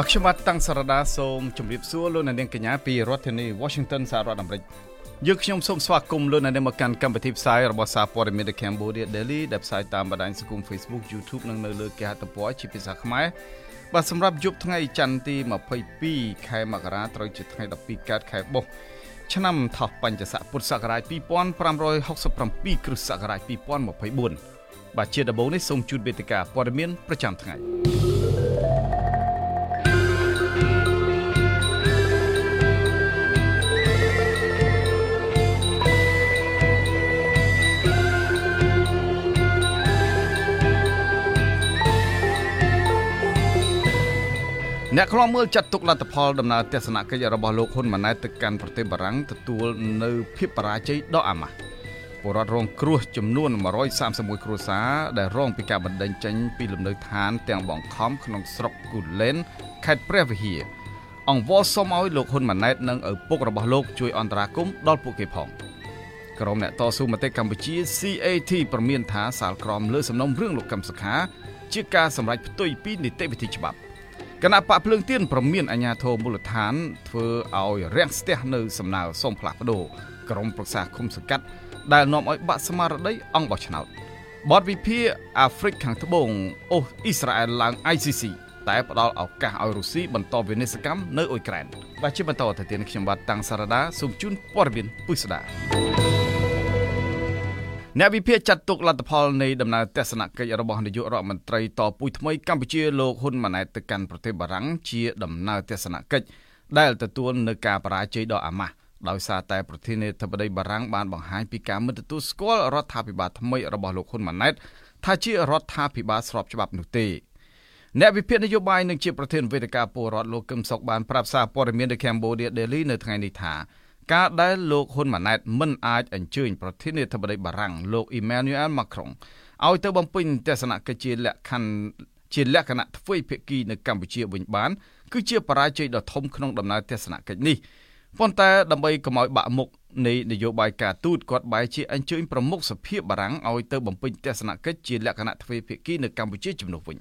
បាទខ្ញុំបាទតាំងសារដាសូមជម្រាបសួរលោកអ្នកនាងកញ្ញាពីរដ្ឋធានី Washington សហរដ្ឋអាមេរិកយើងខ្ញុំសូមស្វាគមន៍លោកអ្នកនាងមកកាន់កម្មវិធីផ្សាយរបស់សារព័ត៌មាន The Cambodia Daily ដែលផ្សាយតាមបណ្ដាញសង្គម Facebook YouTube និងនៅលើគេហទំព័រជាភាសាខ្មែរបាទសម្រាប់យប់ថ្ងៃច័ន្ទទី22ខែមករាត្រូវជាថ្ងៃ12កើតខែបុស្សឆ្នាំថោះបញ្ញស័កពុទ្ធសករាជ2567គ្រិស្តសករាជ2024បាទជាដំបូងនេះសូមជូនវេទិកាព័ត៌មានប្រចាំថ្ងៃ អ្នកខ្លាំមើលចាត់ទុកលទ្ធផលដំណើរទស្សនកិច្ចរបស់លោកហ៊ុនម៉ាណែតទៅកាន់ប្រទេសបារាំងទទួលនៅភាពបរាជ័យដ៏អាម៉ាស់ពលរដ្ឋរងគ្រោះចំនួន131គ្រួសារដែលរងពីការបណ្តេញចេញពីលំនៅឋានទាំងបង្ខំក្នុងស្រុកគូលែនខេត្តព្រះវិហារអង្គវសុំឲ្យលោកហ៊ុនម៉ាណែតនិងឪពុករបស់លោកជួយអន្តរាគមន៍ដល់ពួកគេផងក្រុមអ្នកតស៊ូមតិកម្ពុជា CAT ប្រមានថាសាលក្រមលើសំណុំរឿងលោកកឹមសុខា ជាការសម្រេចផ្ទុយពីនីតិវិធីច្បាប់ គណៈបកភ្លើងទៀនប្រមានអាញាធរមូលដ្ឋាន ធ្វើឲ្យរាំងស្ទះនៅសំណើសុំផ្លាស់ប្ដូរក្រមប្រឹក្សាគុំសង្កាត់ដែលនាំឲ្យបាក់ស្មារតីអង្គបោះឆ្នោតបទវិភាអាហ្វ្រិកខាងត្បូងអូសអ៊ីស្រាអែលឡើង ICC តែផ្ដល់ឱកាសឲ្យរុស្ស៊ីបន្តវិនិស្សកម្មនៅអ៊ុយក្រែនបាទជាបន្តទៅទៀតខ្ញុំបាទតាំងសារ៉ាដាសូមជូនព័ត៌មានពុស្ដា អ្នកវិភាគចាត់ទុកលទ្ធផលនៃដំណើរទស្សនកិច្ចរបស់នាយករដ្ឋមន្ត្រីតពុយថ្មីកម្ពុជាលោកហ៊ុនម៉ាណែតទៅកាន់ប្រទេសបារាំងជាដំណើរទស្សនកិច្ចដែលទទួលនៅការបរាជ័យដ៏អាម៉ាស់ដោយសារតែប្រធានាធិបតីបារាំងបានបង្ហាញពីការមិនទទួលស្គាល់រដ្ឋាភិបាលថ្មីរបស់លោកហ៊ុនម៉ាណែតថាជារដ្ឋាភិបាលស្របច្បាប់នោះទេអ្នកវិភាគនយោបាយនិងជាប្រធានវេទិកាពលរដ្ឋលោកកឹមសុខបានប្រាប់សារព័ត៌មាន The Cambodia Daily នៅថ្ងៃនេះថា ការដែលលោកហ៊ុនម៉ាណែតមិនអាចអញ្ជើញប្រធានាធិបតីបារាំងលោក Emmanuel Macron ឲ្យទៅបំពេញទស្សនកិច្ចជាលក្ខខណ្ឌជាលក្ខណៈទ្វេភាគីនៅកម្ពុជាវិញបាន គឺជាបរាជ័យដ៏ធំក្នុងដំណើរទស្សនកិច្ចនេះប៉ុន្តែដើម្បីកុំឲ្យបាក់មុខនៃនយោបាយការទូតគាត់បែរជាអញ្ជើញប្រមុខសភាបារាំងឲ្យទៅបំពេញទស្សនកិច្ចជាលក្ខណៈទ្វេភាគីនៅកម្ពុជាជំនួសវិញ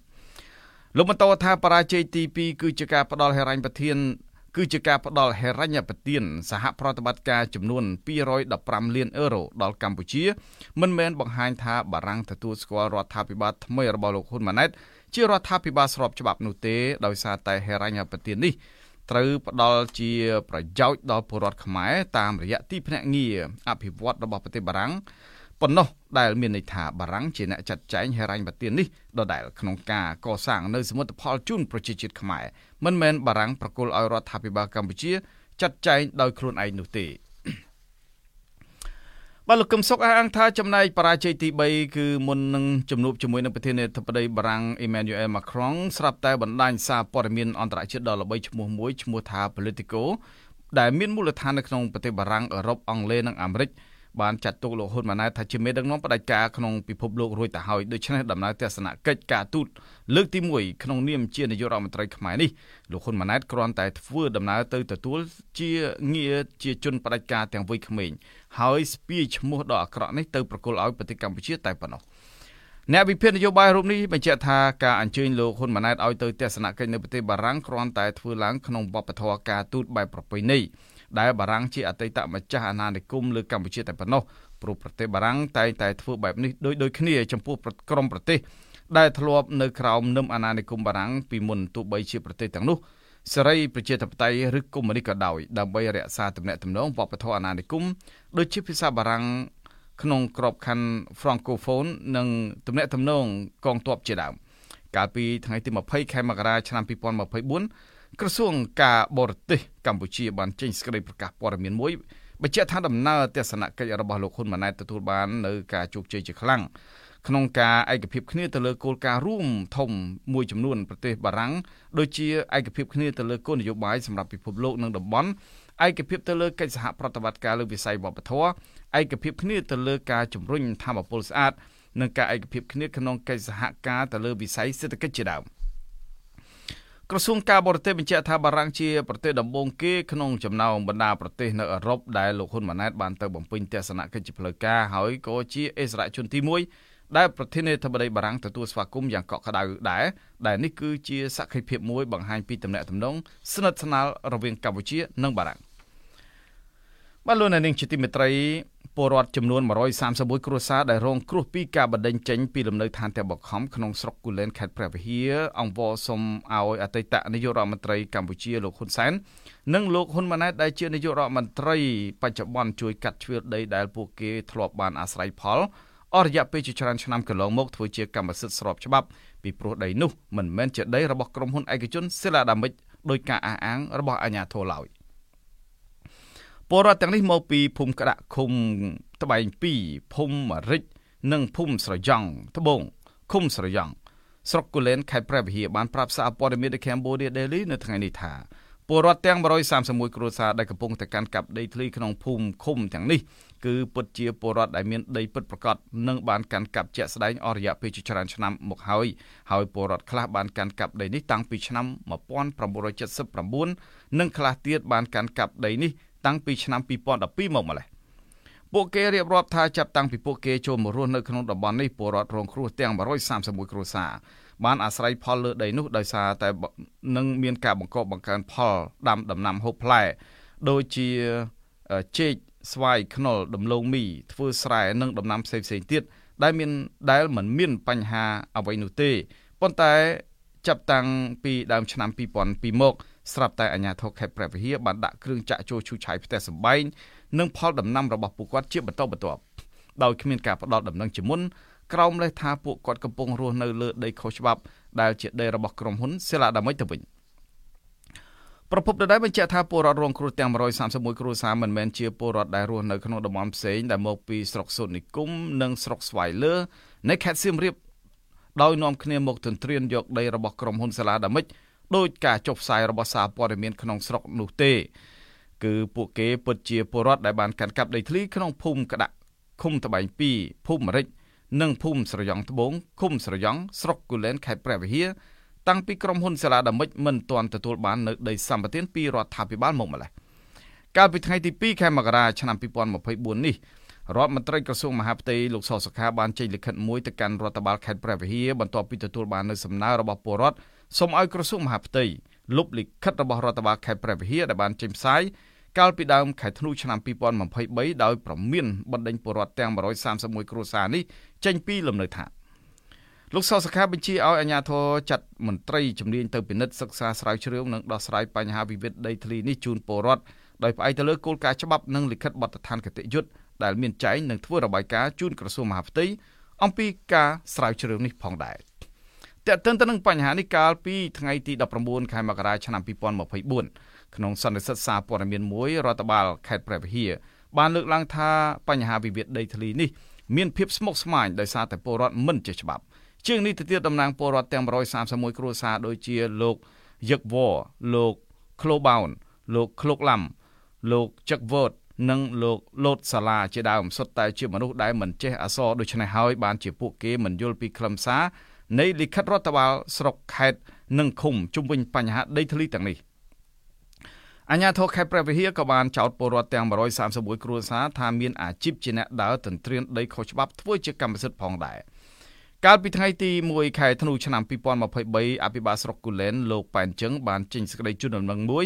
លោកបន្តថាបរាជ័យទី2គឺជាការផ្ដល់ហិរញ្ញប្បទាន គឺជាការផ្ដល់ហិរញ្ញប្បទានសហប្រតិបត្តិការចំនួន215លានអឺរ៉ូដល់កម្ពុជា មិនមែនបង្ហាញថាបារាំងទទួលស្គាល់រដ្ឋាភិបាលថ្មីរបស់លោកហ៊ុនម៉ាណែតជារដ្ឋាភិបាលស្របច្បាប់នោះទេដោយសារតែហិរញ្ញប្បទាននេះត្រូវផ្ដល់ជាប្រយោជន៍ដល់ពលរដ្ឋខ្មែរតាមរយៈទីភ្នាក់ងារអភិវឌ្ឍរបស់ប្រទេសបារាំងប៉ុណ្ណោះដែលមានន័យថាបារាំងជាអ្នកចាត់ចែងហិរញ្ញប្បទាននេះដដែលក្នុងការកសាងនៅសមិទ្ធផលជូនប្រជាជាតិខ្មែរ មិនមែនបារាំងប្រគល់ឲ្យរដ្ឋាភិបាលកម្ពុជាចាត់ចែងដោយខ្លួនឯងនោះទេបាទលោកកឹមសុខអះអាងថាចំណែកបរាជ័យទី3គឺមុននឹងជំនួបជាមួយនឹងប្រធានាធិបតីបារាំង Emmanuel Macron ស្រាប់តែបណ្ដាញសារព័ត៌មានអន្តរជាតិដ៏ល្បីឈ្មោះមួយឈ្មោះថា Politico ដែលមានមូលដ្ឋាននៅក្នុងប្រទេសបារាំងអឺរ៉ុបអង់គ្លេសនិងអាមេរិក បានចាត់ទុកលោកហ៊ុនម៉ាណែតថាជាមេដឹកនាំផ្ដាច់ការក្នុងពិភពលោករួចទៅហើយដូច្នេះដំណើរទស្សនកិច្ចការទូតលើកទី1ក្នុងនាមជានាយករដ្ឋមន្ត្រីខ្មែរនេះលោកហ៊ុនម៉ាណែតគ្រាន់តែធ្វើដំណើរទៅទទួលជាងារជាជនផ្ដាច់ការទាំងវ័យក្មេងហើយស្ពាយឈ្មោះដ៏អាក្រក់នេះទៅប្រគល់ឲ្យប្រទេសកម្ពុជាតែប៉ុណ្ណោះអ្នកវិភាគនយោបាយរូបនេះបញ្ជាក់ថាការអញ្ជើញលោកហ៊ុនម៉ាណែតឲ្យទៅទស្សនកិច្ចនៅប្រទេសបារាំងគ្រាន់តែធ្វើឡើងក្នុងវប្បធម៌ការទូតបែបប្រពៃណី ដែលបារាំងជាអតីតម្ចាស់អាណានិគមលើកម្ពុជាតែប៉ុណ្ណោះព្រោះប្រទេសបារាំងតែងតែធ្វើបែបនេះដោយដូចគ្នាចំពោះក្រុមប្រទេសដែលធ្លាប់នៅក្រោមនឹមអាណានិគមបារាំងពីមុនទោះបីជាប្រទេសទាំងនោះសេរីប្រជាធិបតេយ្យឬកុម្មុយនីសក៏ដោយដើម្បីរក្សាទំនាក់ទំនងវប្បធម៌អាណានិគមដូចជាភាសាបារាំងក្នុងក្របខ័ណ្ឌ Francophone និងទំនាក់ទំនងកងទ័ពជាដើមកាលពីថ្ងៃទី20ខែមករាឆ្នាំ2024 ក្រសួងការបរទេសកម្ពុជាបានចេញសេចក្តីប្រកាសព័ត៌មានមួយបញ្ជាក់ថាដំណើរទស្សនកិច្ចរបស់លោកហ៊ុនម៉ាណែតទទួលបាននៅការជោគជ័យជាខ្លាំងក្នុងការឯកភាពគ្នាទៅលើគោលការណ៍រួមធំមួយចំនួនប្រទេសបារាំងដូចជាឯកភាពគ្នាទៅលើគោលនយោបាយសម្រាប់ពិភពលោកនិងតំបន់ឯកភាពទៅលើកិច្ចសហប្រតិបត្តិការលើវិស័យវប្បធម៌ឯកភាពគ្នាទៅលើការជំរុញធម្មពលស្អាតនិងការឯកភាពគ្នាក្នុងកិច្ចសហការទៅលើវិស័យសេដ្ឋកិច្ចជាដើម។ ក្រសួងការបរទេសបញ្ជាក់ថាបារាំងជាប្រទេសដំបូងគេក្នុងចំណោមបណ្ដាប្រទេសនៅអឺរ៉ុបដែលលោកហ៊ុនម៉ាណែតបានទៅបំពេញទស្សនកិច្ចជាផ្លូវការហើយក៏ជាអិសរាជជនទី1ដែលប្រធានាធិបតីបារាំងទទួលស្វាគមន៍យ៉ាងកក់ក្ដៅដែរដែលនេះគឺជាសក្ខីភាពមួយបង្ហាញពីទំនាក់ទំនងស្និទ្ធស្នាលរវាងកម្ពុជានិងបារាំងបាទលោកអ្នកនាងជាទីមេត្រី ពលរដ្ឋចំនួន131គ្រួសារដែលរងគ្រោះពីការបណ្តេញចេញពីលំនៅឋានទាំងបខំក្នុងស្រុកគូលែនខេត្តព្រះវិហារអង្គវសុំឲ្យអតីតនាយករដ្ឋមន្ត្រីកម្ពុជាលោកហ៊ុនសែននិងលោកហ៊ុនម៉ាណែតដែលជានាយករដ្ឋមន្ត្រីបច្ចុប្បន្នជួយកាត់ជ្រឿដីដែលពួកគេធ្លាប់បានអាស្រ័យផលអស់រយៈពេលជាច្រើនឆ្នាំកន្លងមកធ្វើជាកម្មសិទ្ធិស្របច្បាប់ពីព្រោះដីនោះមិនមែនជាដីរបស់ក្រុមហ៊ុនឯកជនសិលាដាមិចដោយការអះអាងរបស់អាជ្ញាធរឡើយ ពលរដ្ឋទាំងនេះមកពីភូមិក្តាក់ឃុំត្បែង2ភូមិរិចនិងភូមិស្រយ៉ង់ត្បូងឃុំស្រយ៉ង់ស្រុកគូលែនខេត្តព្រះវិហារបានប្រាប់សារព័ត៌មាន The Cambodia Daily នៅថ្ងៃនេះថាពលរដ្ឋទាំង131គ្រួសារដែលកំពុងតែកាន់កាប់ដីធ្លីក្នុងភូមិឃុំទាំងនេះគឺពិតជាពលរដ្ឋដែលមានដីពិតប្រាកដនិងបានកាន់កាប់ជាក់ស្ដែងអស់រយៈពេលជាច្រើនឆ្នាំមកហើយហើយពលរដ្ឋខ្លះបានកាន់កាប់ដីនេះតាំងពីឆ្នាំ1979និងខ្លះទៀតបានកាន់កាប់ដីនេះ តាំងពីឆ្នាំ2012មកម្ល៉េះពួកគេរៀបរាប់ថាចាប់តាំងពីពួកគេចូលមករស់នៅក្នុងតំបន់នេះពលរដ្ឋរងគ្រោះទាំង131គ្រួសារបានអាស្រ័យផលលើដីនោះដោយសារតែនឹងមានការបង្កបង្កើនផលដាំដំណាំហូបផ្លែដូចជាចេកស្វាយខ្នុរដំឡូងមីធ្វើស្រែនិងដំណាំផ្សេងៗទៀតដែលមានដែលមិនមានបញ្ហាអ្វីនោះទេប៉ុន្តែចាប់តាំងពីដើមឆ្នាំ2002មក ស្រាប់តែអាជ្ញាធរខេត្តព្រះវិហារបានដាក់គ្រឿងចាក់ចូលឈូសឆាយផ្ទះសម្បែងនិងផលដំណាំរបស់ពួកគាត់ជាបន្តបន្ទាប់ដោយគ្មានការផ្ដល់ដំណឹងជាមុនក្រោមលេសថាពួកគាត់កំពុងរស់នៅលើដីខុសច្បាប់ដែលជាដីរបស់ក្រុមហ៊ុនសិលាដាមិចទៅវិញប្រពន្ធដដែលបញ្ជាក់ថាពលរដ្ឋរងគ្រោះទាំង131គ្រួសារមិនមែនជាពលរដ្ឋដែលរស់នៅក្នុងតំបន់ផ្សេងដែលមកពីស្រុកសូត្រនិគមនិងស្រុកស្វាយលើនៃខេត្តសៀមរាបដោយនាំគ្នាមកទន្ទ្រានយកដីរបស់ក្រុមហ៊ុនសាឡាដាមិច ដោយការចុះផ្សាយរបស់សារព័ត៌មានក្នុងស្រុកនោះទេ គឺពួកគេពិតជាពលរដ្ឋដែលបានកាន់កាប់ដីធ្លីក្នុងភូមិក្តាក់ឃុំត្បែង2ភូមិរិចនិងភូមិស្រយ៉ង់ត្បូងឃុំស្រយ៉ង់ស្រុកគូលែនខេត្តព្រះវិហារតាំងពីក្រុមហ៊ុនសាឡាដាមិចមិនទាន់ទទួលបាននៅដីសម្បត្តិពីរដ្ឋាភិបាលមកម្ល៉េះកាលពីថ្ងៃទី2ខែមករាឆ្នាំ2024នេះរដ្ឋមន្ត្រីក្រសួងមហាផ្ទៃលោកសសុខាបានចេញលិខិតមួយទៅកាន់រដ្ឋបាលខេត្តព្រះវិហារបន្ទាប់ពីទទួលបាននៅសំណើរបស់ពលរដ្ឋ សូមឲ្យក្រសួងមហាផ្ទៃលុបលិខិតរបស់រដ្ឋបាលខេត្តព្រះវិហារដែលបានចេញផ្សាយកាលពីដើមខែធ្នូឆ្នាំ2023ដោយប្រមានបណ្ដេញពលរដ្ឋទាំង131គ្រួសារនេះចេញពីលំនៅឋានលោកសសខាបញ្ជាឲ្យអាជ្ញាធរចាត់មន្ត្រីជំនាញទៅពិនិត្យសិក្សាស្រាវជ្រាវនិងដោះស្រាយបញ្ហាវិវាទដីធ្លីនេះជូនពលរដ្ឋដោយផ្អែកទៅលើគោលការណ៍ច្បាប់និងលិខិតបទដ្ឋានគតិយុត្តដែលមានចែងនិងធ្វើរបាយការណ៍ជូនក្រសួងមហាផ្ទៃអំពីការស្រាវជ្រាវនេះផងដែរ តើតើទៅនឹងបញ្ហានេះកាលពីថ្ងៃទី19ខែមករាឆ្នាំ2024ក្នុងសន្និសីទសារព័ត៌មានមួយរដ្ឋបាលខេត្តព្រះវិហារបានលើកឡើងថាបញ្ហាវិវាទដីធ្លីនេះមានភាពស្មុគស្មាញដោយសារតែពលរដ្ឋមិនចេះច្បាប់ជាងនេះទៅទៀតតំណាងពលរដ្ឋទាំង131គ្រួសារដូចជាលោកយឹកវលោកក្លូបោនលោកក្លុកឡាំលោកចឹកវតនិងលោកលូតសាឡាជាដើមសុទ្ធតែជាមនុស្សដែលមិនចេះអក្សរដូច្នេះហើយបានជាពួកគេមិនយល់ពីខ្លឹមសារ នៃលិខិតរដ្ឋបាលស្រុកខេត្តនិងឃុំជុំវិញបញ្ហាដីធ្លីទាំងនេះអញ្ញាធរខេត្តព្រះវិហារក៏បានចោទពលរដ្ឋទាំង131គ្រួសារថាមានអាជីពជាអ្នកដើរទន្ទ្រានដីខុសច្បាប់ធ្វើជាកម្មសិទ្ធិផងដែរកាលពីថ្ងៃទី1ខែធ្នូឆ្នាំ2023អភិបាលស្រុកគូលែនលោកប៉ែនជឹងបានចេញសេចក្តីជូនដំណឹងមួយ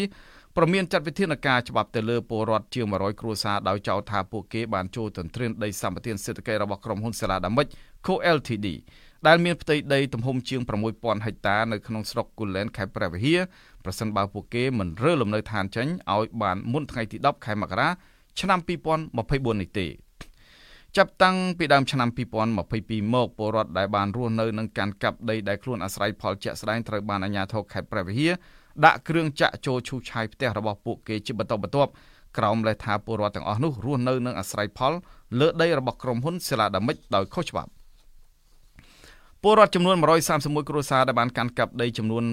ប្រមានចាត់វិធានការច្បាប់ទៅលើពលរដ្ឋជាង100គ្រួសារដោយចោទថាពួកគេបានចូលទន្ទ្រានដីសម្បត្តិសេដ្ឋកិច្ចរបស់ក្រុមហ៊ុនសាឡាដាមិច Co Ltd ដែលមានផ្ទៃដីទំហំជាង6000ហិកតានៅក្នុងស្រុកគូលែនខេត្តព្រះវិហារប្រសិនបើពួកគេមិនរើលំនៅឋានចេញឲ្យបានមុនថ្ងៃទី10ខែមករាឆ្នាំ2024នេះទេចាប់តាំងពីដើមឆ្នាំ2022មកពលរដ្ឋដែលបានរស់នៅនឹងកាន់កាប់ដីដែលខ្លួនអាស្រ័យផលជាក់ស្ដែងត្រូវបានអាជ្ញាធរខេត្តព្រះវិហារដាក់គ្រឿងចាក់ចូលឈូសឆាយផ្ទះរបស់ពួកគេជាបន្តបន្ទាប់ក្រោមលេសថាពលរដ្ឋទាំងអស់នោះរស់នៅនឹងអាស្រ័យផលលើដីរបស់ក្រុមហ៊ុនសិលាដាមិចដោយខុសច្បាប់ ពលរដ្ឋចំនួន131គ្រួសារដែលបានកាន់កាប់ដីចំនួន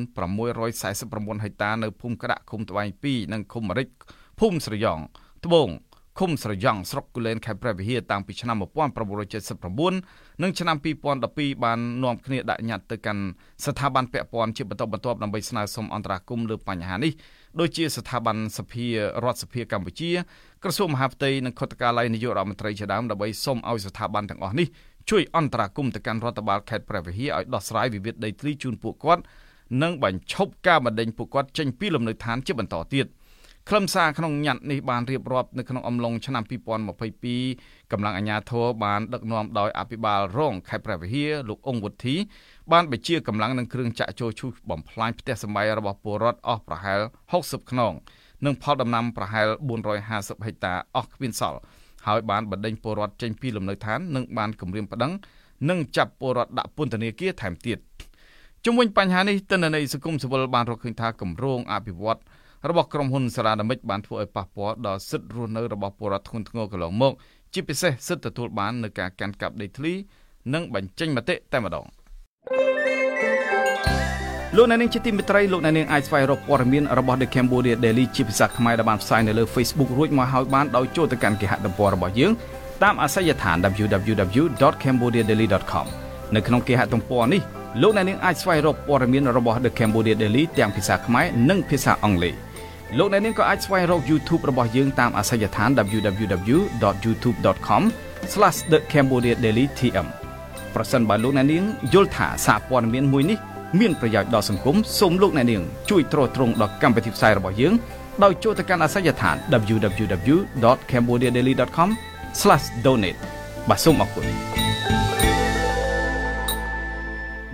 649ហិកតានៅភូមិក្តាក់ឃុំត្បែង2និងឃុំរិចភូមិស្រយ៉ងត្បូងឃុំស្រយ៉ង់ស្រុកគូលែនខេត្តព្រះវិហារតាំងពីឆ្នាំ1979និងឆ្នាំ2012បាននាំគ្នាដាក់ញត្តិទៅកាន់ស្ថាប័នពាក់ព័ន្ធជាបន្តបន្ទាប់ដើម្បីស្នើសុំអន្តរាគមន៍លើបញ្ហានេះដូចជាស្ថាប័នសភារដ្ឋសភាកម្ពុជាក្រសួងមហាផ្ទៃនិងខុទ្ទកាល័យនាយករដ្ឋមន្ត្រីជាដើមដើម្បីសុំឲ្យស្ថាប័នទាំងអស់នេះ ជួយអន្តរាគមន៍ទៅកាន់រដ្ឋបាលខេត្តព្រះវិហារឲ្យដោះស្រាយវិវាទដីធ្លីជូនពួកគាត់និងបញ្ឈប់ការបណ្តេញពួកគាត់ចេញពីលំនៅឋានជាបន្តទៀតខ្លឹមសារក្នុងញត្តិនេះបានរៀបរាប់នៅក្នុងអំឡុងឆ្នាំ2022កម្លាំងអាជ្ញាធរបានដឹកនាំដោយអភិបាលរងខេត្តព្រះវិហារលោកអង្គវុធីបានបញ្ជាកម្លាំងនិងគ្រឿងចាក់ចូលឈូសបំផ្លាញផ្ទះសម្បែងរបស់ពលរដ្ឋអស់ប្រហែល60ខ្នងនិងផលដំណាំប្រហែល450ហិកតាអស់គ្មានសល់ ហើយបានបណ្ដេញពលរដ្ឋចេញពីលំនៅឋាននិងបានគម្រាមប្តឹងនិងចាប់ពលរដ្ឋដាក់ពន្ធនាគារថែមទៀតជុំវិញបញ្ហានេះទិន្នន័យសង្គមស៊ីវិលបានរកឃើញថាគម្រោងអភិវឌ្ឍរបស់ក្រុមហ៊ុនសារាណាមិចបានធ្វើឲ្យប៉ះពាល់ដល់សិទ្ធិរស់នៅរបស់ពលរដ្ឋធ្ងន់ធ្ងរកន្លងមក ជាពិសេសសិទ្ធិទទួលបាននៅការកាន់កាប់ដីធ្លី និងបញ្ចេញមតិតែម្ដង លោកអ្នកនាងជាទីមេត្រីលោកអ្នកនាងអាចស្វែងរកព័ត៌មានរបស់ The Cambodia Daily ជាភាសាខ្មែរដែលបានផ្សាយនៅលើ Facebook រួចមកហើយបានដោយចូលទៅកាន់គេហទំព័ររបស់យើងតាមអាសយដ្ឋាន www.cambodiadaily.com នៅក្នុងគេហទំព័រនេះលោកអ្នកនាងអាចស្វែងរកព័ត៌មានរបស់ The Cambodia Daily ទាំងភាសាខ្មែរនិងភាសាអង់គ្លេសលោកអ្នកនាងក៏អាចស្វែងរក YouTube របស់យើងតាមអាសយដ្ឋាន www.youtube.com/thecambodiadailytm ប្រសិនបើលោកអ្នកនាងយល់ថាសារព័ត៌មានមួយនេះ មានប្រយោជន៍ដល់សង្គមសូមលោកអ្នកនាងជួយទ្រទ្រង់ដល់កម្មវិធីផ្សាយរបស់យើងដោយចូលទៅកាន់អាសយដ្ឋាន www.cambodiadaily.com/donate បាទសូមអរគុណ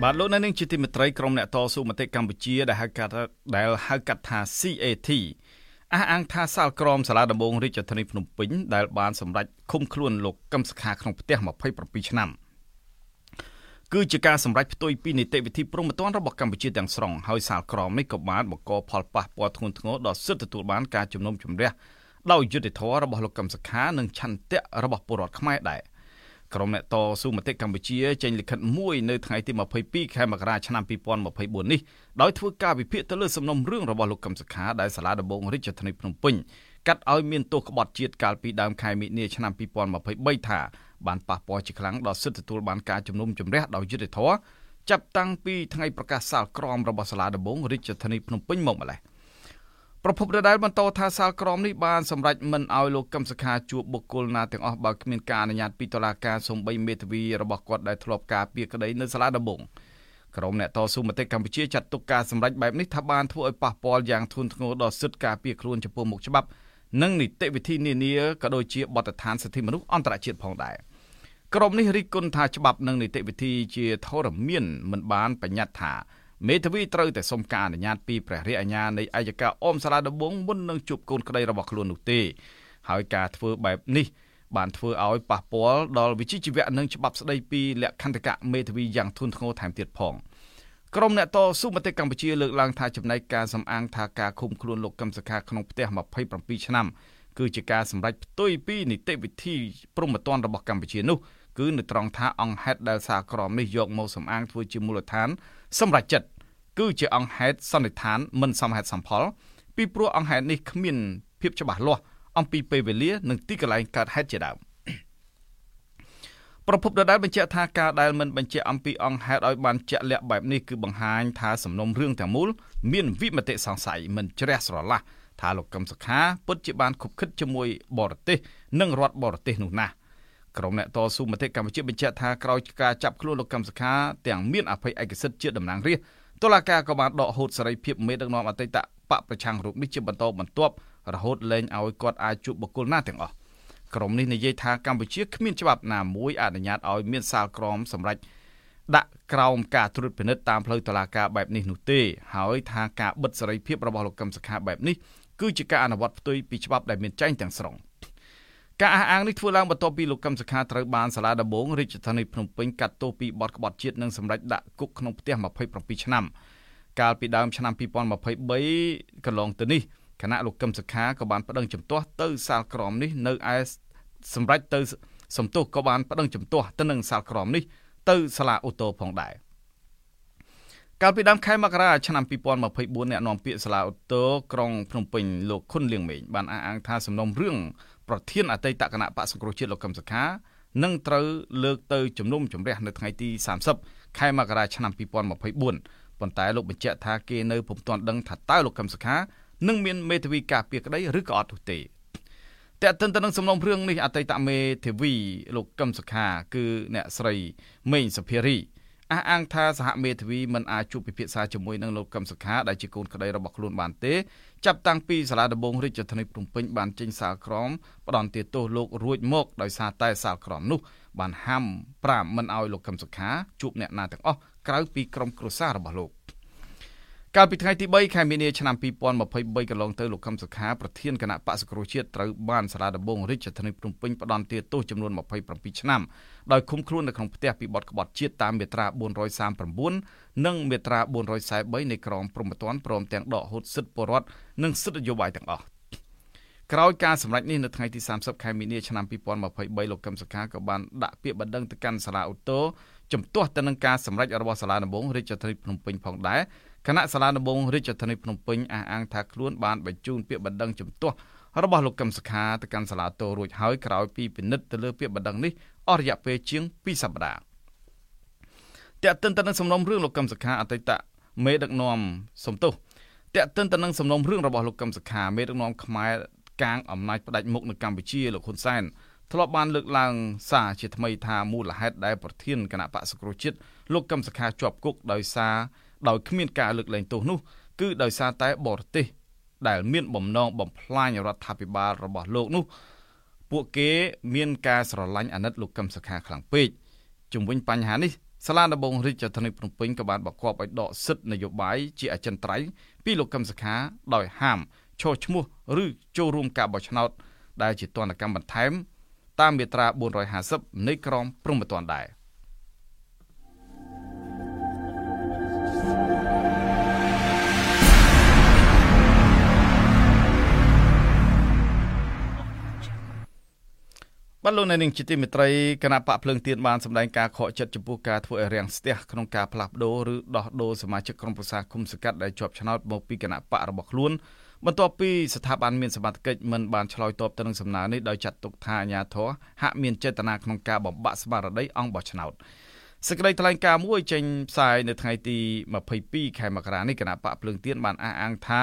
បាទលោកអ្នកនាងជាទីមេត្រីក្រុមអ្នកតស៊ូមតិកម្ពុជាដែលហៅកាត់ដែលហៅកាត់ថា CAT អះអាងថាសាលក្រមសាលាដំបងរាជធានីភ្នំពេញដែលបានសម្រេចឃុំខ្លួនលោកកឹមសុខាក្នុងផ្ទះ27ឆ្នាំ។ គឺជាការសម្រេចផ្ទុយពីនីតិវិធីព្រហ្មទណ្ឌរបស់កម្ពុជាទាំងស្រុងហើយសាលក្រមនេះក៏បានបង្កផលប៉ះពាល់ធ្ងន់ធ្ងរដល់សិទ្ធិទទួលបានការជំនុំជម្រះដោយយុត្តិធម៌របស់លោកកឹមសុខានិងឆន្ទៈរបស់ពលរដ្ឋខ្មែរដែរក្រុមអ្នកតស៊ូមតិកម្ពុជាចេញលិខិតមួយនៅថ្ងៃទី22ខែមករាឆ្នាំ2024នេះដោយធ្វើការវិភាគទៅលើសំណុំរឿងរបស់លោកកឹមសុខាដែលសាលាដំបងរាជធានីភ្នំពេញកាត់ឲ្យមានទោសក្បត់ជាតិកាលពីដើមខែមិនិនាឆ្នាំ2023ថា បានប៉ះពាល់ជាខ្លាំងដល់សិទ្ធិទទួលបានការជំនុំជម្រះដោយយុត្តិធម៌ចាប់តាំងពីថ្ងៃប្រកាសសាលក្រមរបស់សាលាដំបងរាជធានីភ្នំពេញមកម្លេះប្រពន្ធរដែលបន្តថាសាលក្រមនេះបានសម្រេចមិនឲ្យលោកកឹមសុខាជួបបុគ្គលណាទាំងអស់បើគ្មានការអនុញ្ញាតពីតុលាការសំបីមេធាវីរបស់គាត់ដែលធ្លាប់ការពារក្តីនៅសាលាដំបងក្រុមអ្នកតស៊ូមតិកម្ពុជាចាត់ទុកការសម្រេចបែបនេះថាបានធ្វើឲ្យប៉ះពាល់យ៉ាងធ្ងន់ធ្ងរដល់សិទ្ធិការពារខ្លួនចំពោះមុខច្បាប់និងនីតិវិធីនានាក៏ដូចជាបទដ្ឋានសិទ្ធិមនុស្សអន្តរជាតិផងដែរ ក្រុមនេះរិះគន់ថាច្បាប់និងនីតិវិធីជាធរមានមិនបានបញ្ញត្តិថាមេធាវីត្រូវតែសុំការអនុញ្ញាតពីព្រះរាជអាជ្ញានៃអัยការអមសាលាដំបងមុននឹងជួបកូនក្តីរបស់ខ្លួននោះទេហើយការធ្វើបែបនេះបានធ្វើឲ្យប៉ះពាល់ដល់វិជ្ជាជីវៈនិងច្បាប់ស្តីពីលក្ខន្តិកៈមេធាវីយ៉ាងធ្ងន់ធ្ងរថែមទៀតផងក្រុមអ្នកតស៊ូមតិកម្ពុជាលើកឡើងថាចំណែកការសំអាងថាការឃុំខ្លួនលោកកឹមសុខាក្នុងផ្ទះ27ឆ្នាំគឺជាការសម្រេចផ្ទុយពីនីតិវិធីព្រហ្មទណ្ឌរបស់កម្ពុជានោះ គឺនៅត្រង់ថាអង្គហេតុដែលសារក្រមនេះយកមកសំអាងធ្វើជាមូលដ្ឋាន សម្រាប់ចិត្តគឺជាអង្គហេតុសន្និដ្ឋានមិនសមហេតុសមផល ពីព្រោះអង្គហេតុនេះគ្មានភាពច្បាស់លាស់អំពីពេលវេលានិងទីកន្លែងកើតហេតុជាដើមប្រពន្ធដដែលបញ្ជាក់ថាការដែលមិនបញ្ជាក់អំពីអង្គហេតុឲ្យបានជាក់លាក់បែបនេះគឺបង្ហាញថាសំណុំរឿងទាំងមូលមានវិមតិសង្ស័យមិនជ្រះស្រឡះថាលោកកឹមសុខាពិតជាបានខុបខិតជាមួយបរទេសនិងរដ្ឋបរទេសនោះណាស់ ក្រុមអ្នកតស៊ូមតិកម្ពុជាបញ្ជាក់ថាក្រោយការចាប់ខ្លួនលោកកឹមសុខាទាំងមានអភ័យឯកសិទ្ធិជាតំណាងរាស្ត្រតុលាការក៏បានដកហូតសេរីភាពមេដឹកនាំអតីតបកប្រឆាំងរូបនេះជាបន្តបន្ទាប់រហូតលែងឲ្យគាត់អាចជួបបុគ្គលណាទាំងអស់ក្រុមនេះនិយាយថាកម្ពុជាគ្មានច្បាប់ណាមួយអនុញ្ញាតឲ្យមានសាលក្រមសម្រាប់ដាក់ក្រោមការត្រួតពិនិត្យតាមផ្លូវតុលាការបែបនេះនោះទេហើយថាការបិទសេរីភាពរបស់លោកកឹមសុខាបែបនេះគឺជាការអនុវត្តផ្ទុយពីច្បាប់ដែលមានចែងទាំងស្រុង ការអះអាងនេះធ្វើឡើងបន្ទាប់ពីលោកកឹមសុខាត្រូវបានសាលាដំបងរាជធានីភ្នំពេញកាត់ទោសពីបទក្បត់ជាតិនិងសម្រេចដាក់គុកក្នុងផ្ទះ27ឆ្នាំកាលពីដើមឆ្នាំ2023កន្លងទៅនេះគណៈលោកកឹមសុខាក៏បានប្តឹងជំទាស់ទៅសាលក្រមនេះនៅឯសម្រេចទៅសំទោសក៏បានប្តឹងជំទាស់ទៅនឹងសាលក្រមនេះទៅសាលាអូតូផងដែរកាលពីដើមខែមករាឆ្នាំ2024អ្នកនាំពាក្យសាលាអូតូក្រុងភ្នំពេញលោកខុនលៀងមេងបានអះអាងថាសំណុំរឿង ប្រធានអតីតគណៈបកសង្គ្រោះជាតិលោកកឹមសុខានឹងត្រូវលើកទៅជំនុំជម្រះនៅថ្ងៃទី30ខែមករាឆ្នាំ2024ប៉ុន្តែលោកបញ្ជាក់ថាគេនៅពុំទាន់ដឹងថាតើលោកកឹមសុខានឹងមានមេធាវីការពារក្តីឬក៏អត់នោះទេតែកតិនទៅនឹងសំណុំរឿងនេះអតីតមេធាវីលោកកឹមសុខា គឺអ្នកស្រីមេងសុភារី អះអាងថាសហមេធាវីមិនអាចជួបពិភាក្សាជាមួយនឹងលោកកឹមសុខាដែលជាកូនក្តីរបស់ខ្លួនបានទេចាប់តាំងពីសាលាដំបងរាជធានីភ្នំពេញបានចេញសាលក្រមផ្ដន្ទាទោសលោករួចមកដោយសារតែសាលក្រមនោះបានហាម5មិនឲ្យលោកកឹមសុខាជួបអ្នកណាទាំងអស់ក្រៅពីក្រុមគ្រួសាររបស់លោក កាលពីថ្ងៃទី3ខែមីនាឆ្នាំ2023កន្លងទៅលោកកឹមសុខាប្រធានគណៈបក្សគ្រូជាតិត្រូវបានសាលាដំបងរាជធានីភ្នំពេញផ្ដន្ទាទោសចំនួន27ឆ្នាំដោយឃុំខ្លួននៅក្នុងផ្ទះពីបទក្បត់ជាតិតាមមាត្រា439និងមាត្រា443នៃក្រមព្រហ្មទណ្ឌព្រមទាំងដកហូតសិទ្ធិពលរដ្ឋនិងសិទ្ធិនយោបាយទាំងអស់ក្រោយការសម្រេចនេះនៅថ្ងៃទី30ខែមីនាឆ្នាំ2023លោកកឹមសុខាក៏បានដាក់ពាក្យបណ្ដឹងទៅកាន់សាលាឧទ្ធរជំទាស់ទៅនឹងការសម្រេចរបស់សាលាដំបងរាជធានីភ្នំពេញផងដែរ គណៈសាលាដំបងរាជធានីភ្នំពេញអះអាងថាខ្លួនបានបញ្ជូនពាក្យបណ្ដឹងជំទាស់របស់លោកកឹមសុខាទៅកាន់សាលាតូរួចហើយក្រោយពីពិនិត្យទៅលើពាក្យបណ្ដឹងនេះអស់រយៈពេលជាង2សប្តាហ៍តែកតិនទៅនឹងសំណុំរឿងលោកកឹមសុខាអតីតមេដឹកនាំសំទោសតែកតិនទៅនឹងសំណុំរឿងរបស់លោកកឹមសុខាមេដឹកនាំខ្មែរកាងអំណាចផ្ដាច់មុខនៅកម្ពុជាលោកហ៊ុនសែនធ្លាប់បានលើកឡើងសារជាថ្មីថាមូលហេតុដែលប្រធានគណៈបក្សគ្រូជាតិលោកកឹមសុខាជាប់គុកដោយសារ ដោយគ្មានការលើកលែងទោសនោះគឺដោយសារតែបរទេសដែលមានបំណងបំផ្លាញរដ្ឋាភិបាលរបស់លោកនោះពួកគេមានការស្រឡាញ់អាណិតលោកកឹមសុខាខ្លាំងពេកជំវិញបញ្ហានេះសាលាដំបងរាជធានីភ្នំពេញក៏បានបកគប់ឲ្យដកសិទ្ធិនយោបាយជាអចិន្ត្រៃយ៍ពីលោកកឹមសុខាដោយហាមឈរឈ្មោះឬចូលរួមការបោះឆ្នោតដែលជាទណ្ឌកម្មបន្ថែមតាមមាត្រា450នៃក្រមព្រហ្មទណ្ឌដែរ បាទលោកអ្នកនាងជាទីមេត្រីគណៈបកភ្លើងទៀនបានសម្ដែងការខកចិត្តចំពោះការធ្វើឲ្យរាំងស្ទះក្នុងការផ្លាស់ប្ដូរឬដោះដូរសមាជិកក្រុមប្រឹក្សាគុំសង្កាត់ដែលជាប់ឆ្នោតមកពីគណៈបករបស់ខ្លួនបន្ទាប់ពីស្ថាប័នមានសមត្ថកិច្ចមិនបានឆ្លើយតបទៅនឹងសំណើនេះដោយចាត់ទុកថាអាញាធរហាក់មានចេតនាក្នុងការបំបាក់ស្មារតីអង្គបោះឆ្នោតសេចក្តីថ្លែងការណ៍មួយចេញផ្សាយនៅថ្ងៃទី22ខែមករានេះគណៈបកភ្លើងទៀនបានអះអាងថា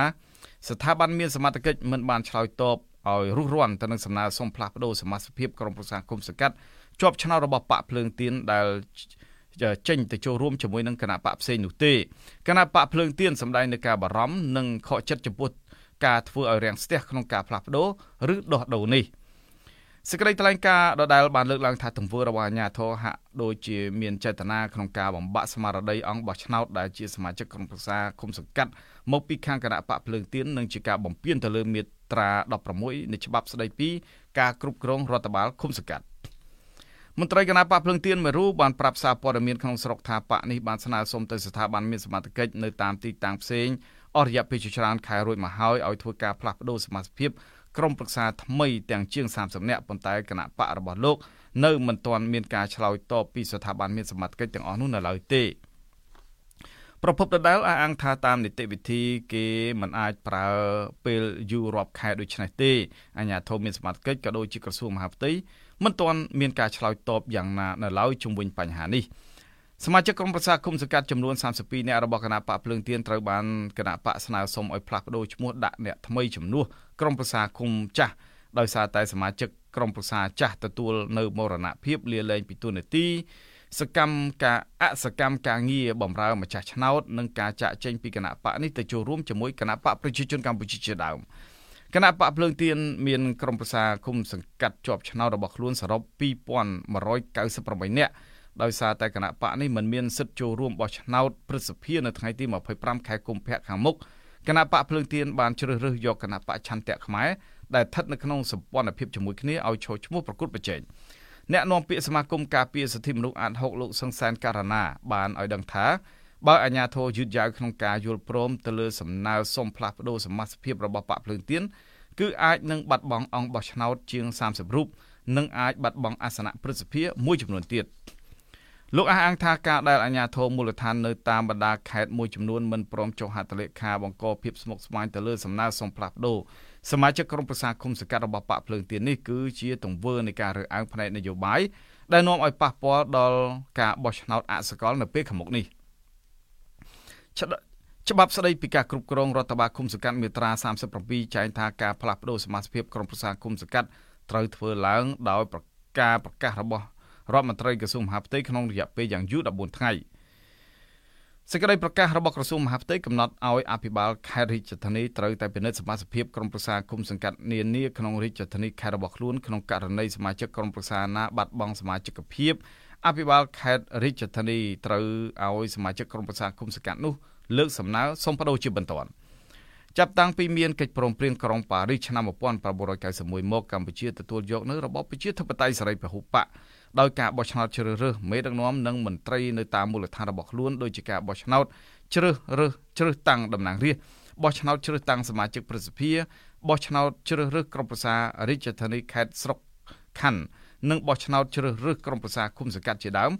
ស្ថាប័នមានសមត្ថកិច្ចមិនបានឆ្លើយតប ឲ្យរុះរាន់ទៅនឹងសំណើសុំផ្លាស់ប្តូរសមាជិកភាពក្រុមប្រឹក្សាគុំសង្កាត់ជាប់ឆ្នោតរបស់បកភ្លើងទៀនដែលចេញទៅចូលរួមជាមួយនឹងគណៈបកផ្សេងនោះទេគណៈបកភ្លើងទៀនសម្ដែងនៅការបារម្ភនិងខកចិត្តចំពោះការធ្វើឲ្យរាំងស្ទះក្នុងការផ្លាស់ប្តូរឬដោះដូរនេះសេចក្តីថ្លែងការណ៍ដដែលបានលើកឡើងថាទង្វើរបស់អាជ្ញាធរហាក់ដូចជាមានចេតនាក្នុងការបំបាក់ស្មារតីអង្គបោះឆ្នោតដែលជាសមាជិកក្រុមប្រឹក្សាគុំសង្កាត់មកពីខាងគណៈបកភ្លើងទៀននិងជាការបំពានទៅលើមា ត្រា16នៃច្បាប់ស្តីពីការគ្រប់គ្រងរដ្ឋបាលឃុំសង្កាត់មន្ត្រីគណៈបកភ្លឹងទៀនមួយរូបបានប្រាប់សារព័ត៌មានក្នុងស្រុកថាបកនេះបានស្នើសុំទៅស្ថាប័នមានសមត្ថកិច្ចនៅតាមទីតាំងផ្សេងអស់រយៈពេលជាច្រើនខែរួចមកហើយឲ្យធ្វើការផ្លាស់ប្តូរសមាជិកភាពក្រុមប្រឹក្សាថ្មីទាំងជាង30នាក់ប៉ុន្តែគណៈបករបស់លោកនៅមិនទាន់មានការឆ្លើយតបពីស្ថាប័នមានសមត្ថកិច្ចទាំងអស់នោះនៅឡើយទេ ប្រពន្ធដដែលអះអាងថាតាមនីតិវិធីគេមិនអាចប្រើពេលយូររាប់ខែដូចនេះទេអាជ្ញាធរមានសមត្ថកិច្ចក៏ដូចជាក្រសួងមហាផ្ទៃមិនទាន់មានការឆ្លើយតបយ៉ាងណានៅឡើយជុំវិញបញ្ហានេះសមាជិកក្រុមប្រឹក្សាគុំសង្កាត់ចំនួន32នាក់របស់គណៈបកភ្លើងទៀនត្រូវបានគណៈបកស្នើសុំឲ្យផ្លាស់ប្តូរឈ្មោះដាក់អ្នកថ្មីជំនួសក្រុមប្រឹក្សាគុំចាស់ដោយសារតែសមាជិកក្រុមប្រឹក្សាចាស់ទទួលនៅមរណភាពលាលែងពីទូនាទី សកម្មការអសកម្មការងារបម្រើម្ចាស់ឆ្នោតនិងការចាក់ចែងពីគណៈបកនេះទៅចូលរួមជាមួយគណៈបកប្រជាជនកម្ពុជាជាដើមគណៈបកភ្លើងទៀនមានក្រុមប្រឹក្សាគុំសង្កាត់ជាប់ឆ្នោតរបស់ខ្លួនសរុប2198នាក់ដោយសារតែគណៈបកនេះមិនមានសិទ្ធិចូលរួមបោះឆ្នោតព្រឹទ្ធសភានៅថ្ងៃទី25ខែកុម្ភៈខាងមុខគណៈបកភ្លើងទៀនបានជ្រើសរើសយកគណៈបកឆន្ទៈខ្មែរដែលស្ថិតនៅក្នុងសម្ព័ន្ធភាពជាមួយគ្នាឲ្យចូលឈ្មោះប្រកួតប្រជែង អ្នកនាំពាក្យសមាគមការពារសិទ្ធិមនុស្សអាត6លោកសង្សានការណាបានឲ្យដឹងថាបើអាជ្ញាធរយឺតយ៉ាវក្នុងការយល់ព្រមទៅលើសំណើសុំផ្លាស់ប្តូរសមាជិកភាពរបស់បកភ្លើងទៀនគឺអាចនឹងបាត់បង់អង្គបោះឆ្នោតជាង30រូបនិងអាចបាត់បង់អាសនៈព្រឹទ្ធសភាមួយចំនួនទៀតលោកអះអាងថាការដែលអាជ្ញាធរមូលដ្ឋាននៅតាមបណ្ដាខេត្តមួយចំនួនមិនព្រមចុះហត្ថលេខាបង្កភាពស្មុគស្មាញទៅលើសំណើសុំផ្លាស់ប្តូរ សមាជិកក្រុមប្រឹក្សាគុំសង្កាត់របស់បកភ្លើងទៀននេះគឺជាទង្វើនៃការរើសអើងផ្នែកនយោបាយដែលនាំឲ្យប៉ះពាល់ដល់ការបោះឆ្នោតអសកលនៅពេលខាងមុខនេះច្បាប់ស្តីពីការគ្រប់គ្រងរដ្ឋបាលគុំសង្កាត់មាត្រា37ចែងថាការផ្លាស់ប្តូរសមាជិកក្រុមប្រឹក្សាគុំសង្កាត់ត្រូវធ្វើឡើងដោយប្រការប្រកាសរបស់រដ្ឋមន្ត្រីក្រសួងមហាផ្ទៃក្នុងរយៈពេលយ៉ាងយូរ14ថ្ងៃ សេចក្តីប្រកាសរបស់ក្រសួងមហាផ្ទៃកំណត់ឲ្យអភិបាលខេត្តរាជធានីត្រូវតែពិនិត្យសមាជិកក្រុមប្រឹក្សាគុំសង្កាត់នានាក្នុងរាជធានីខេត្តរបស់ខ្លួនក្នុងករណីសមាជិកក្រុមប្រឹក្សាណាបាត់បង់សមាជិកភាពអភិបាលខេត្តរាជធានីត្រូវឲ្យសមាជិកក្រុមប្រឹក្សាគុំសង្កាត់នោះលើកសំណើសុំបដូរជាបន្ទាន់ ចាប់តាំងពីមានកិច្ចព្រមព្រៀងក្រុងប៉ារីសឆ្នាំ1991មកកម្ពុជាទទួលយកនៅរបបប្រជាធិបតេយ្យសេរីពហុបកដោយការបោះឆ្នោតជ្រើសរើសមេដឹកនាំនិងមន្ត្រីនៅតាមមូលដ្ឋានរបស់ខ្លួនដោយជាការបោះឆ្នោតជ្រើសរើសជ្រើសតាំងតំណាងរាស្ត្របោះឆ្នោតជ្រើសតាំងសមាជិកប្រសិទ្ធិបោះឆ្នោតជ្រើសរើសក្រុមប្រឹក្សារាជធានីខេត្តស្រុកខណ្ឌនិងបោះឆ្នោតជ្រើសរើសក្រុមប្រឹក្សាគុំសង្កាត់ជាដើម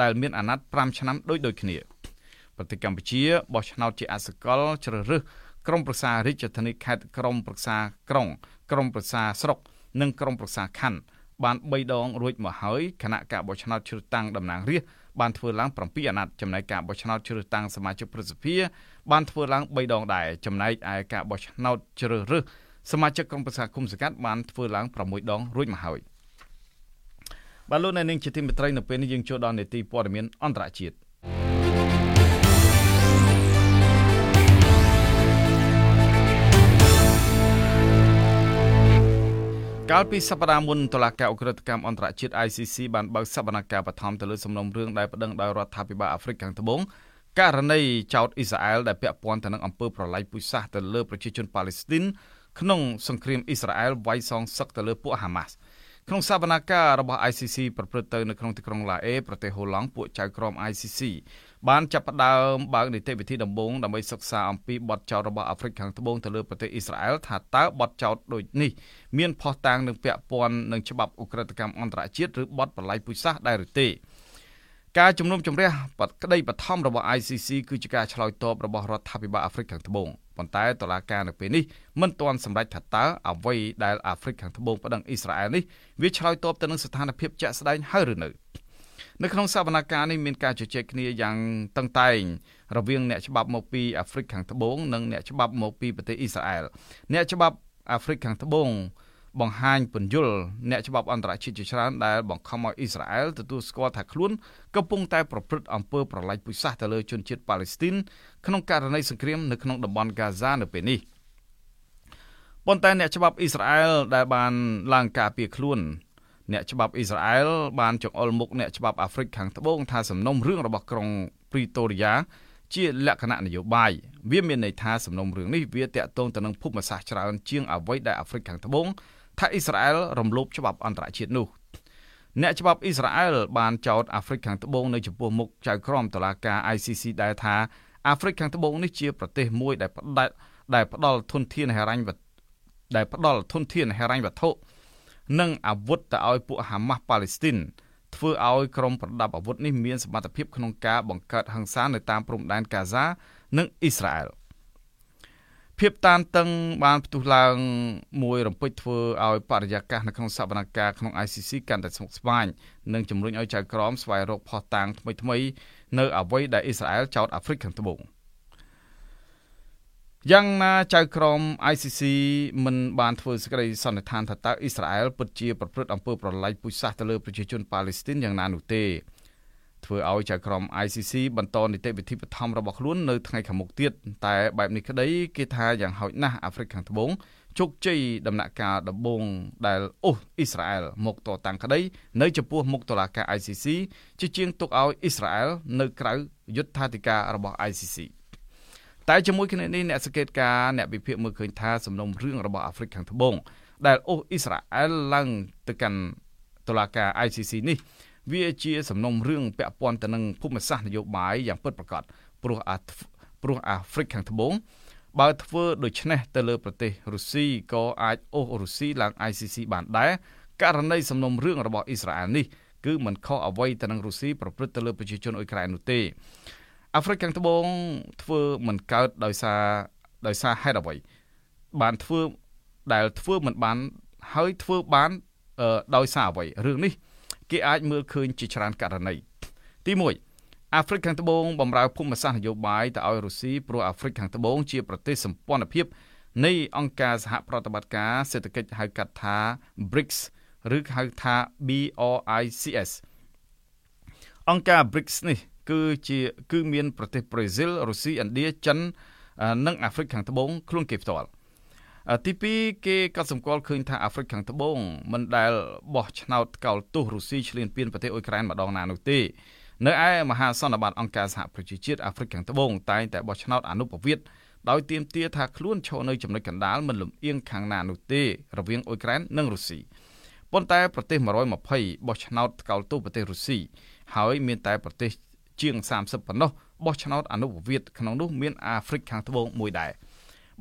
ដែលមានអាណត្តិ5ឆ្នាំដូចដូចគ្នាប្រទេសកម្ពុជាបោះឆ្នោតជាអសកលជ្រើសរើស ក្រុមប្រឹក្សារាជធានីខេត្តក្រុមប្រឹក្សាក្រុងក្រុមប្រឹក្សាស្រុក និងក្រុមប្រឹក្សាខណ្ឌបាន3ដងរួចមកហើយគណៈការបោះឆ្នោតជ្រើសតាំងតំណាងរាស្ត្របានធ្វើឡើង7អាណត្តិចំណែកការបោះឆ្នោតជ្រើសតាំងសមាជិកព្រឹទ្ធសភាបានធ្វើឡើង3ដងដែរចំណែកឯការបោះឆ្នោតជ្រើសរើសសមាជិកក្រុមប្រឹក្សាគុំសង្កាត់បានធ្វើឡើង6ដងរួចមកហើយបាទលោកអ្នកនាងជាទីមេត្រីនៅពេលនេះយើងចូលដល់នេតិព័ត៌មានអន្តរជាតិ កាលពីសប្តាហ៍មុនតុលាការអ ுக ្រិតកម្មអន្តរជាតិ ICC បានបើកសវនកម្មបឋមទៅលើសំណុំរឿងដែលប្តឹងដោយរដ្ឋាភិបាលអាហ្វ្រិកខាងត្បូងករណីចោតអ៊ីស្រាអែលដែលពាក់ព័ន្ធទៅនឹងអំពើប្រល័យពូជសាសន៍ទៅលើប្រជាជនប៉ាឡេស្ទីនក្នុងសង្គ្រាមអ៊ីស្រាអែលវាយសងសឹកទៅលើពួកហាម៉ាស់ក្នុងសវនកម្មរបស់ ICC ប្រព្រឹត្តទៅនៅក្នុងទីក្រុងឡាអេប្រទេសហូឡង់ពួកចៅក្រម ICC បានចាប់ផ្ដើមបើកនីតិវិធីដំបូងដើម្បីសិក្សាអំពីបទចោទរបស់អាហ្វ្រិកខាងត្បូងទៅលើប្រទេសអ៊ីស្រាអែលថាតើបទចោទដូចនេះមានផុសតាងនឹងពាក់ព័ន្ធនឹងច្បាប់អ ுக ្រិតកម្មអន្តរជាតិឬបទបល័យពូជសាសន៍ដែរឬទេការជំនុំជម្រះក្តីបឋមរបស់ ICC គឺជាការឆ្លើយតបរបស់រដ្ឋាភិបាលអាហ្វ្រិកខាងត្បូងប៉ុន្តែតុលាការនៅពេលនេះមិនទាន់សម្រេចថាតើអ្វីដែលអាហ្វ្រិកខាងត្បូងប្តឹងអ៊ីស្រាអែលនេះវាឆ្លើយតបទៅនឹងស្ថានភាពជាក់ស្ដែងហើយឬនៅ នៅក្នុងសវនកម្មនេះមានការជជែកគ្នាយ៉ាងតឹងតែងរវាងអ្នកច្បាប់មកពីអាហ្វ្រិកខាងត្បូងនិងអ្នកច្បាប់មកពីប្រទេសអ៊ីស្រាអែលអ្នកច្បាប់អាហ្វ្រិកខាងត្បូងបង្ហាញពន្យល់អ្នកច្បាប់អន្តរជាតិជាច្រើនដែលបង្ខំឲ្យអ៊ីស្រាអែលទទួលស្គាល់ថាខ្លួនកំពុងតែប្រព្រឹត្តអំពើប្រល័យពូជសាសន៍ទៅលើជនជាតិប៉ាឡេស្ទីនក្នុងករណីសង្គ្រាមនៅក្នុងតំបន់ហ្គាហ្សានៅពេលនេះប៉ុន្តែអ្នកច្បាប់អ៊ីស្រាអែលដែលបានឡើងការពារខ្លួន អ្នកច្បាប់អ៊ីស្រាអែលបានចង្អុលមុខអ្នកច្បាប់អាហ្វ្រិកខាងត្បូងថាសំណុំរឿងរបស់ក្រុងព្រីតូរីយ៉ាជាលក្ខណៈនយោបាយវាមានន័យថាសំណុំរឿងនេះវាតាក់ទងទៅនឹងភូមិសាស្ត្រច្រើនជាងអ្វីដែលអាហ្វ្រិកខាងត្បូងថាអ៊ីស្រាអែលរំលោភច្បាប់អន្តរជាតិនោះអ្នកច្បាប់អ៊ីស្រាអែលបានចោទអាហ្វ្រិកខាងត្បូងនៅចំពោះមុខចៅក្រមតុលាការ ICC ដែលថាអាហ្វ្រិកខាងត្បូងនេះជាប្រទេសមួយដែលផ្ដាច់ដែលផ្ដល់ធនធានហិរញ្ញវត្ថុដែលផ្ដល់ធនធានហិរញ្ញវត្ថុ និងអាវុធទៅឲ្យពួកហាម៉ាស់ប៉ាឡេស្ទីនធ្វើឲ្យក្រុមប្រដាប់អាវុធនេះមានសមត្ថភាពក្នុងការបង្កើតហិង្សានៅតាមព្រំដែនកាហ្សានិងអ៊ីស្រាអែលភាពតានតឹងបានផ្ទុះឡើងមួយរំពេចធ្វើឲ្យបរិយាកាសនៅក្នុងសវនកម្មក្នុង ICC កាន់តែស្មុគស្មាញនិងជំរុញឲ្យចៅក្រមស្វែងរកផុសតាងថ្មីថ្មីនៅអ្វីដែលអ៊ីស្រាអែលចោទអាហ្វ្រិកខាងត្បូង។ យ៉ាងណាចៅក្រម ICC មិនបានធ្វើសេចក្តីសន្និដ្ឋានថាតើអ៊ីស្រាអែលពិតជាប្រព្រឹត្តអំពើប្រល័យពូជសាសន៍ទៅលើប្រជាជនប៉ាឡេស្ទីនយ៉ាងណានោះទេធ្វើឲ្យចៅក្រម ICC បន្តនីតិវិធីបឋមរបស់ខ្លួននៅថ្ងៃខាងមុខទៀតតែបែបនេះក្តីគេថាយ៉ាងហោចណាស់អាហ្វ្រិកខាងត្បូងជោគជ័យដំណាក់កាលដំបូងដែលអូសអ៊ីស្រាអែលមកតតាំងក្តីនៅចំពោះមុខតុលាការ ICC ជាជាងទុកឲ្យអ៊ីស្រាអែលនៅក្រៅយុត្ថាធិការរបស់ ICC តែជាមួយគ្នានេះអ្នកសង្កេតការណ៍អ្នកវិភាគមើលឃើញថាសំណុំរឿងរបស់អាហ្វ្រិកខាងត្បូងដែលអូសអ៊ីស្រាអែលឡើងទៅកាន់តុលាការ ICC នេះវាជាសំណុំរឿងពាក់ព័ន្ធទៅនឹងភូមិសាស្ត្រនយោបាយយ៉ាងពិតប្រាកដព្រោះអាព្រោះអាហ្វ្រិកខាងត្បូងបើធ្វើដូច្នេះទៅលើប្រទេសរុស្ស៊ីក៏អាចអូសរុស្ស៊ីឡើង ICC បានដែរករណីសំណុំរឿងរបស់អ៊ីស្រាអែលនេះគឺមិនខុសអ្វីទៅនឹងរុស្ស៊ីប្រព្រឹត្តទៅលើប្រជាជនអ៊ុយក្រែននោះទេ អាហ្វ្រិកខាងត្បូងធ្វើមិនកើតដោយសារដោយសារហេតុអ្វីបានធ្វើដែលធ្វើមិនបានហើយធ្វើបានដោយសារអ្វីរឿងនេះគេអាចមើលឃើញជាច្រើនករណីទី1អាហ្វ្រិកខាងត្បូងបំរើភូមិសាស្ត្រនយោបាយទៅឲ្យរុស្ស៊ីព្រោះអាហ្វ្រិកខាងត្បូងជាប្រទេសសម្ព័ន្ធភាពនៃអង្គការសហប្រតិបត្តិការសេដ្ឋកិច្ចហៅកាត់ថា BRICS ឬហៅថា BRICS អង្គការ BRICS នេះ គឺជាគឺមានប្រទេសប្រេស៊ីលរុស្ស៊ីឥណ្ឌាចិននិងអាហ្វ្រិកខាងត្បូងខ្លួនគេផ្ទាល់ទី2គេក៏សម្គាល់ឃើញថាអាហ្វ្រិកខាងត្បូងមិនដែលបោះឆ្នោតកោលទោសរុស្ស៊ីឈ្លានពានប្រទេសអ៊ុយក្រែនម្ដងណានោះទេនៅឯមហាសន្និបាតអង្គការសហប្រជាជាតិអាហ្វ្រិកខាងត្បូងតែងតែបោះឆ្នោតអនុប្រវត្តិដោយទាមទារថាខ្លួនឈរនៅចំណុចកណ្ដាលមិនលំអៀងខាងណានោះទេរវាងអ៊ុយក្រែននិងរុស្ស៊ីប៉ុន្តែប្រទេស120បោះឆ្នោតកោលទោសប្រទេសរុស្ស៊ីហើយមានតែប្រទេស ជាង30ប៉ុណ្ណោះបោះឆ្នោតអនុប្រវត្តិក្នុងនោះមានអាហ្វ្រិកខាងត្បូងមួយដែរ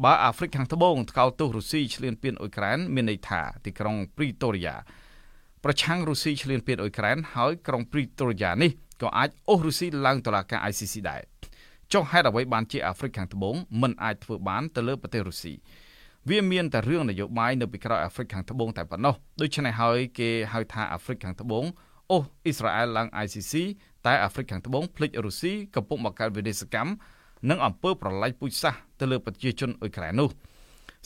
បើអាហ្វ្រិកខាងត្បូងថ្កោលទោសរុស្ស៊ីឈ្លានពានអ៊ុយក្រែនមានន័យថាទីក្រុងព្រីតូរីយ៉ាប្រឆាំងរុស្ស៊ីឈ្លានពានអ៊ុយក្រែនហើយក្រុងព្រីតូរីយ៉ានេះក៏អាចអូសរុស្ស៊ីឡើងតុលាការ ICC ដែរចុះហេតុអ្វីបានជាអាហ្វ្រិកខាងត្បូងមិនអាចធ្វើបានទៅលើប្រទេសរុស្ស៊ីវាមានតែរឿងនយោបាយនៅពីក្រោយអាហ្វ្រិកខាងត្បូងតែប៉ុណ្ណោះដូច្នេះហើយគេហៅថាអាហ្វ្រិកខាងត្បូងអូសអ៊ីស្រាអែលឡើង ICC តែអាហ្វ្រិកខាងត្បូងភ្លេចរុស្ស៊ីកំពុងបង្កើតវិនិស្សកម្មនិងអំពើប្រល័យពូជសាសន៍ទៅលើប្រជាជនអ៊ុយក្រែននោះ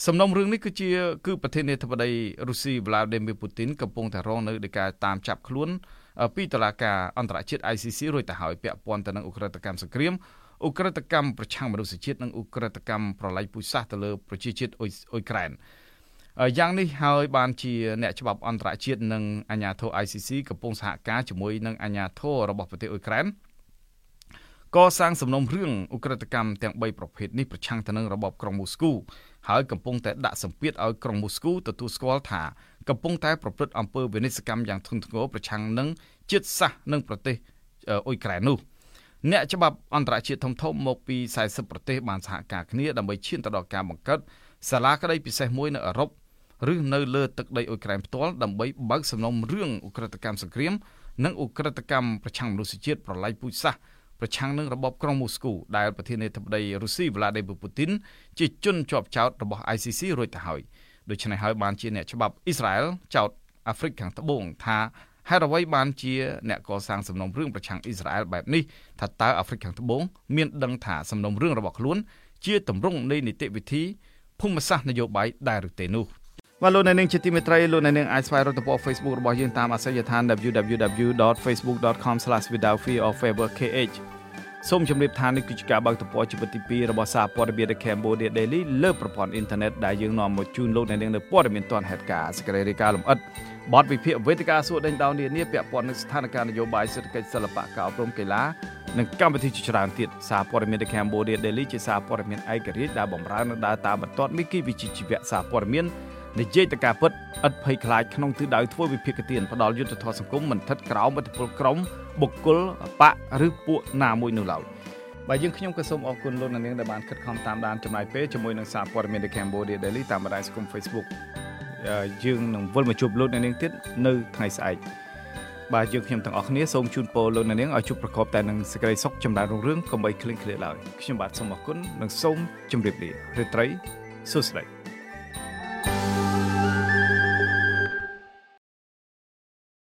សំណុំរឿងនេះគឺជាគឺប្រធានាធិបតីរុស្ស៊ីវ្លាឌីមៀពូទីនកំពុងតែរងនៅនៃការតាមចាប់ខ្លួនពីតុលាការអន្តរជាតិ ICC រួចទៅហើយពាក់ព័ន្ធទៅនឹងអ ுக ្រិតកម្មសង្គ្រាមអ ுக ្រិតកម្មប្រឆាំងមនុស្សជាតិនិងអ ுக ្រិតកម្មប្រល័យពូជសាសន៍ទៅលើប្រជាជាតិអ៊ុយក្រែន យ៉ាងនេះហើយបានជាអ្នកច្បាប់អន្តរជាតិនិងអាជ្ញាធរ ICC កំពុងសហការជាមួយនឹងអាជ្ញាធររបស់ប្រទេសអ៊ុយក្រែនកសាងសំណុំរឿងអ ுக ្រិតកម្មទាំង3ប្រភេទនេះប្រឆាំងទៅនឹងរបបក្រុងមូស្គូហើយកំពុងតែដាក់សម្ពាធឲ្យក្រុងមូស្គូទទួលស្គាល់ថាកំពុងតែប្រព្រឹត្តអំពើវិនិស្សកម្មយ៉ាងធ្ងន់ធ្ងរប្រឆាំងនឹងជាតិសាសន៍និងប្រទេសអ៊ុយក្រែននោះអ្នកច្បាប់អន្តរជាតិធំធំមកពី40ប្រទេសបានសហការគ្នាដើម្បីឈានទៅដល់ការបង្កើតសាលាក្តីពិសេសមួយនៅអឺរ៉ុប ឬនៅលើទឹកដីអ៊ុយក្រែនផ្ទាល់ដើម្បីបើកសំណុំរឿងអ ுக ្រិតកម្មសង្គ្រាមនិងអ ுக ្រិតកម្មប្រឆាំងមនុស្សជាតិប្រល័យពូជសាសន៍ប្រឆាំងនឹងរបបក្រុងមូស្គូដែលប្រធានាធិបតីរុស្ស៊ីវ្លាឌីមៀពូទីនជាជនជាប់ចោតរបស់ ICC រួចទៅហើយដូច្នេះហើយបានជាអ្នកច្បាប់អ៊ីស្រាអែលចោតអាហ្វ្រិកខាងត្បូងថាហេតុអ្វីបានជាអ្នកកសាងសំណុំរឿងប្រឆាំងអ៊ីស្រាអែលបែបនេះថាតើអាហ្វ្រិកខាងត្បូងមានដឹងថាសំណុំរឿងរបស់ខ្លួនជាទម្រង់នៃនីតិវិធីភូមិសាស្ត្រនយោបាយដែរឬទេនោះ បាទលោកអ្នកនាងជាទីមេត្រីលោកអ្នកនាងអាចស្វែងរកទំព័រ Facebook របស់យើងតាមអាសយដ្ឋាន www.facebook.com/withoutfearorfavorkh សូមជម្រាបថានេះគឺជាការបើកទំព័រជីវិតទី2របស់សារព័ត៌មាន The Cambodia Daily លើប្រព័ន្ធអ៊ីនធឺណិតដែលយើងនាំមកជូនលោកអ្នកនាងនៅព័ត៌មានទាន់ហេតុការណ៍សេចក្តីរាយការណ៍លម្អិតបទវិភាគវេទិកាសួរដេញដោលនានាពាក់ព័ន្ធនឹងស្ថានភាពនយោបាយសេដ្ឋកិច្ចសិល្បៈការអប់រំកីឡានិងកម្មវិធីជាច្រើនទៀតសារព័ត៌មាន The Cambodia Daily ជាសារព័ត៌មានឯករាជ្យដែលបម្រើនិងដើរតាមបន្ទាត់មីគីវិជ្ជាជីវៈសារព័ត៌មាន និយាយទៅការពិតឥតភ័យខ្លាចក្នុងទិសដៅធ្វើវិភាគទានផ្ដាល់យុទ្ធធម៌សង្គមមិនថិតក្រោមឥទ្ធិពលក្រុមបុគ្គលបកឬពួកណាមួយនោះឡើយបាទយើងខ្ញុំក៏សូមអរគុណលោកអ្នកនាងដែលបានខិតខំតាមដានចំណាយពេលជាមួយនឹងសារព័ត៌មាន The Cambodia Daily តាមបណ្ដាញសង្គម Facebook យើងនឹងវិលមកជួបលោកអ្នកនាងទៀតនៅថ្ងៃស្អែកបាទយើងខ្ញុំទាំងអស់គ្នាសូមជូនពរលោកអ្នកនាងឲ្យជួបប្រកបតែនឹងសេចក្តីសុខចម្រើនរុងរឿងកុំបីឃ្លៀងឃ្លាតឡើយខ្ញុំបាទសូមអរគុណនិងសូមជម្រាបលារាត្រីសួស្តី